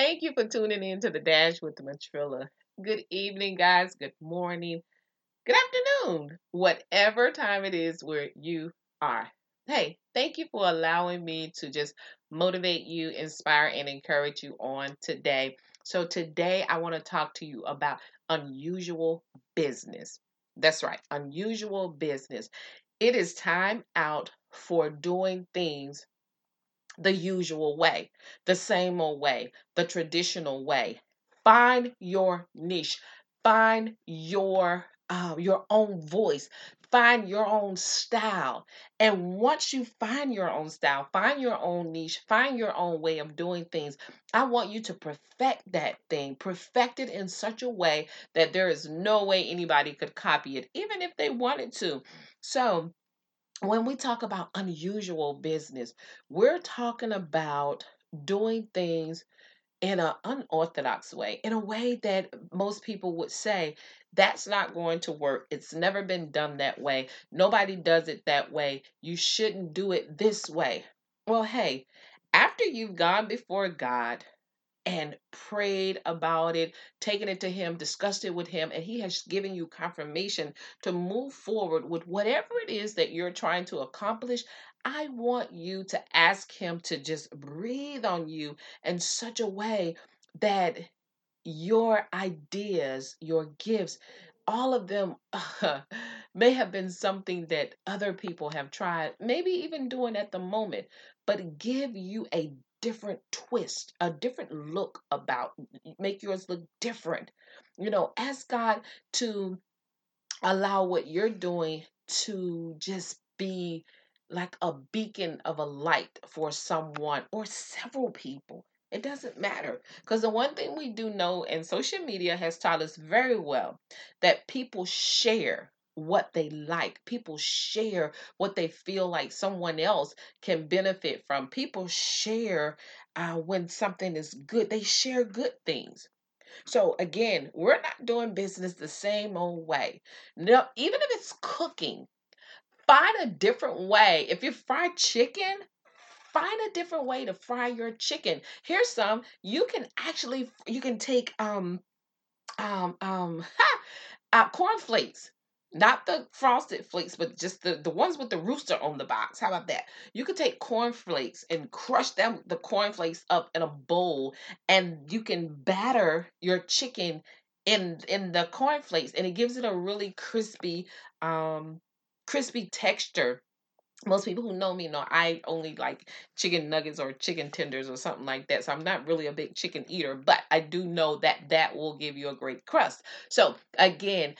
Thank you for tuning in to the Dash with the Matrilla. Good evening, guys. Good morning. Good afternoon. Whatever time it is where you are. Hey, thank you for allowing me to just motivate you, inspire, and encourage you on today. So, today I want to talk to you about unusual business. That's right, unusual business. It is time out for doing things the usual way, the same old way, the traditional way. Find your niche. Find your uh, your own voice. Find your own style. And once you find your own style, find your own niche, find your own way of doing things, I want you to perfect that thing, perfect it in such a way that there is no way anybody could copy it, even if they wanted to. So, when we talk about unusual business, we're talking about doing things in an unorthodox way, in a way that most people would say that's not going to work. It's never been done that way. Nobody does it that way. You shouldn't do it this way. Well, hey, after you've gone before God, and prayed about it, taken it to Him, discussed it with Him, and He has given you confirmation to move forward with whatever it is that you're trying to accomplish. I want you to ask Him to just breathe on you in such a way that your ideas, your gifts, all of them uh, may have been something that other people have tried, maybe even doing at the moment, but give you a different twist, a different look about, make yours look different. You know, ask God to allow what you're doing to just be like a beacon of a light for someone or several people. It doesn't matter. Because the one thing we do know, and social media has taught us very well, that people share what they like. People share what they feel like someone else can benefit from. People share uh, when something is good, they share good things. So again, we're not doing business the same old way. No, even if it's cooking, find a different way. If you fry chicken, find a different way to fry your chicken. Here's some. You can actually you can take um um um ha, uh, cornflakes not the frosted flakes, but just the, the ones with the rooster on the box. How about that? You could take corn flakes and crush them the corn flakes up in a bowl, and you can batter your chicken in in the corn flakes, and it gives it a really crispy, um, crispy texture. Most people who know me know I only like chicken nuggets or chicken tenders or something like that. So I'm not really a big chicken eater, but I do know that that will give you a great crust. So again,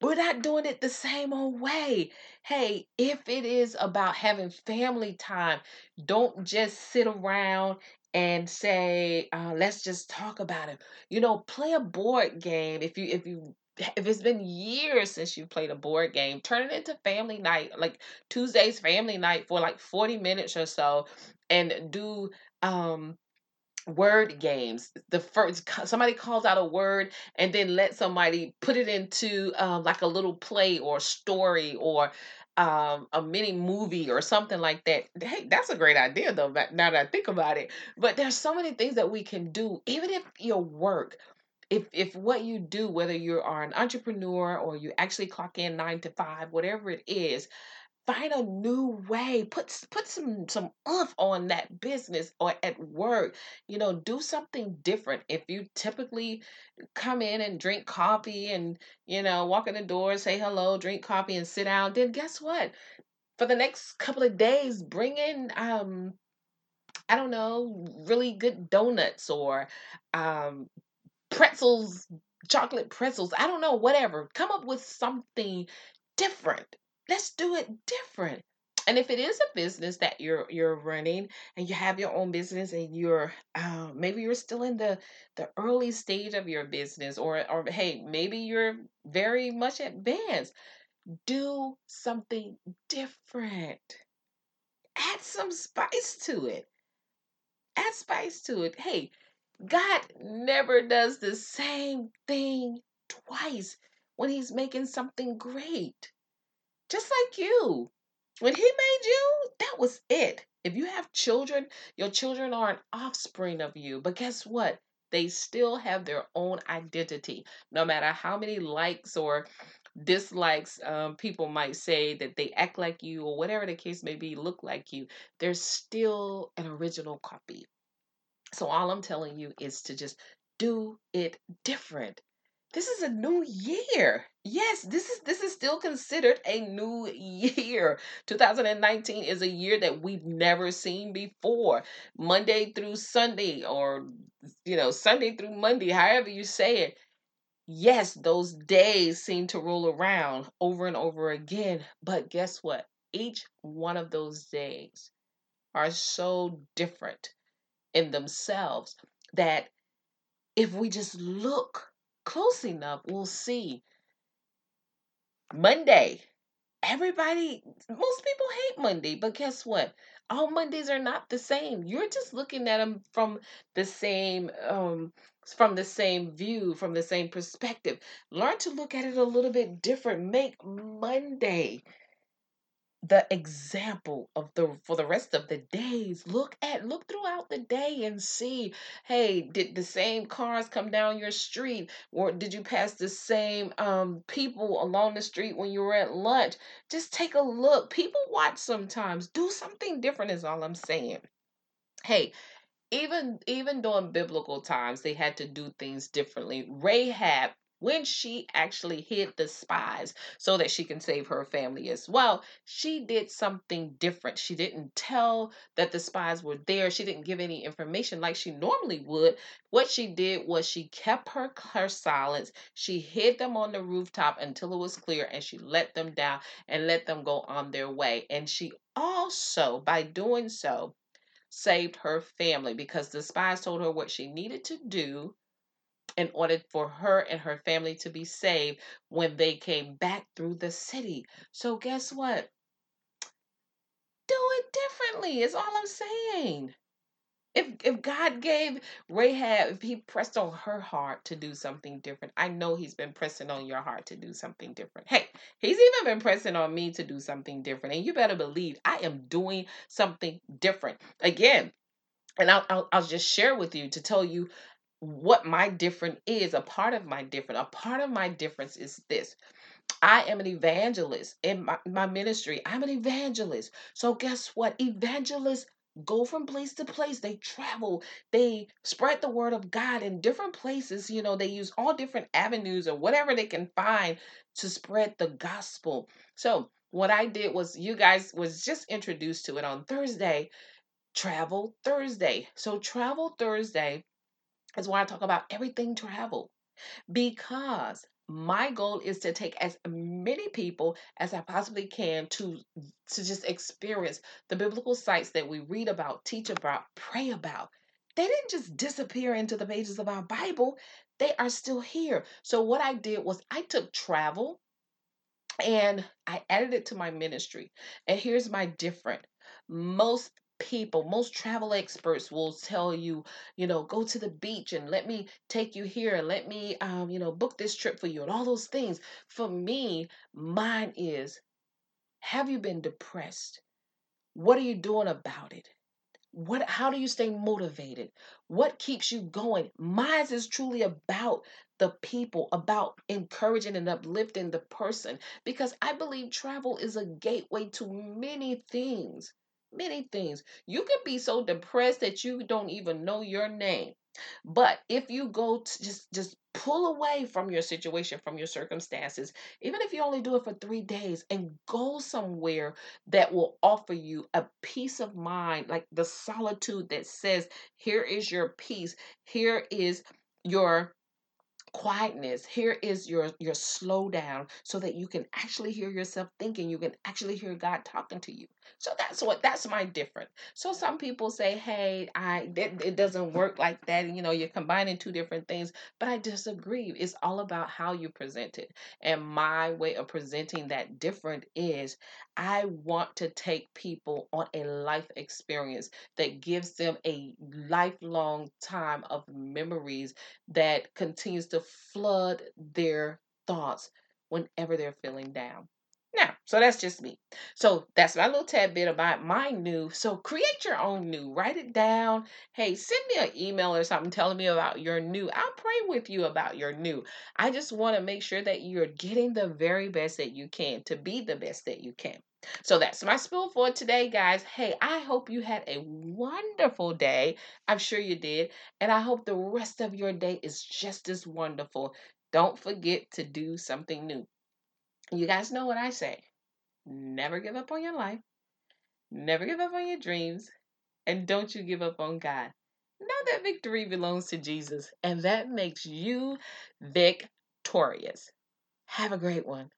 we're not doing it the same old way. Hey, if it is about having family time, don't just sit around and say, uh, "Let's just talk about it." You know, play a board game. If you if you if it's been years since you played a board game, turn it into family night, like Tuesday's family night for like 40 minutes or so, and do um word games. The first somebody calls out a word and then let somebody put it into um, like a little play or story or um, a mini movie or something like that. Hey that's a great idea though now that i think about it. But there's so many things that we can do even if your work if if what you do whether you are an entrepreneur or you actually clock in nine to five whatever it is find a new way put put some some oomph on that business or at work. You know do something different. If you typically come in and drink coffee and you know walk in the door say hello drink coffee and sit down then guess what? For the next couple of days bring in um i don't know really good donuts or um pretzels chocolate pretzels i don't know whatever. Come up with something different let's do it different. And if it is a business that you're you're running and you have your own business and you're uh, maybe you're still in the the early stage of your business or or hey maybe you're very much advanced do something different. Add some spice to it. Add spice to it. Hey god never does the same thing twice when he's making something great just like you When he made you, that was it. If you have children, your children are an offspring of you. But guess what? They still have their own identity. No matter how many likes or dislikes um, people might say that they act like you or whatever the case may be, look like you, they're still an original copy. So all I'm telling you is to just do it different. This is a new year. Yes, this is this is still considered a new year. 2019 is a year that we've never seen before. Monday through Sunday or you know, Sunday through Monday, however you say it. Yes, those days seem to roll around over and over again, but guess what? Each one of those days are so different in themselves that if we just look close enough, we'll see. Monday, everybody, most people hate Monday, but guess what? All Mondays are not the same. You're just looking at them from the same um from the same view, from the same perspective. Learn to look at it a little bit different. Make Monday the example of the for the rest of the days. Look at look throughout the day and see hey did the same cars come down your street? Or did you pass the same um people along the street when you were at lunch? Just take a look. People watch sometimes. Do something different is all i'm saying. Hey even even during biblical times they had to do things differently. Rahab when she actually hid the spies so that she can save her family as well she did something different. She didn't tell that the spies were there. She didn't give any information like she normally would. What she did was she kept her her silence. She hid them on the rooftop until it was clear and she let them down and let them go on their way. And she also by doing so saved her family because the spies told her what she needed to do in order for her and her family to be saved when they came back through the city. So, guess what? Do it differently, is all I'm saying. If, if God gave Rahab, if he pressed on her heart to do something different, I know he's been pressing on your heart to do something different. Hey, he's even been pressing on me to do something different. And you better believe I am doing something different. Again, and I'll, I'll, I'll just share with you to tell you what my different is a part of my different a part of my difference is this. I am an evangelist in my, my ministry i'm an evangelist. So guess what? Evangelists go from place to place. They travel they spread the word of god in different places you know they use all different avenues or whatever they can find to spread the gospel. So what i did was you guys was just introduced to it on thursday travel thursday. So travel thursday is why I talk about everything travel because my goal is to take as many people as I possibly can to to just experience the biblical sites that we read about, teach about, pray about. They didn't just disappear into the pages of our Bible. They are still here. So what I did was I took travel and I added it to my ministry. And here's my different. Most people, most travel experts will tell you, you know, go to the beach and let me take you here and let me, um, you know, book this trip for you and all those things. For me, mine is have you been depressed? What are you doing about it? What how do you stay motivated? What keeps you going? Mine is truly about the people, about encouraging and uplifting the person because I believe travel is a gateway to many things many things. You can be so depressed that you don't even know your name. But if you go to just just pull away from your situation, from your circumstances, even if you only do it for 3 days and go somewhere that will offer you a peace of mind, like the solitude that says, here is your peace, here is your quietness here is your your slowdown so that you can actually hear yourself thinking you can actually hear god talking to you. So that's what that's my different so some people say hey i it, it doesn't work like that you know you're combining two different things but i disagree. It's all about how you present it. And my way of presenting that different is i want to take people on a life experience that gives them a lifelong time of memories that continues to flood their thoughts whenever they're feeling down. Now, So that's just me. So that's my little tad bit about my new. So create your own new. Write it down. Hey, send me an email or something telling me about your new. I'll pray with you about your new. I just want to make sure that you're getting the very best that you can to be the best that you can. So that's my spill for today, guys. Hey, I hope you had a wonderful day. I'm sure you did. And I hope the rest of your day is just as wonderful. Don't forget to do something new. You guys know what I say Never give up on your life. Never give up on your dreams. And don't you give up on God. Know that victory belongs to Jesus, and that makes you victorious. Have a great one.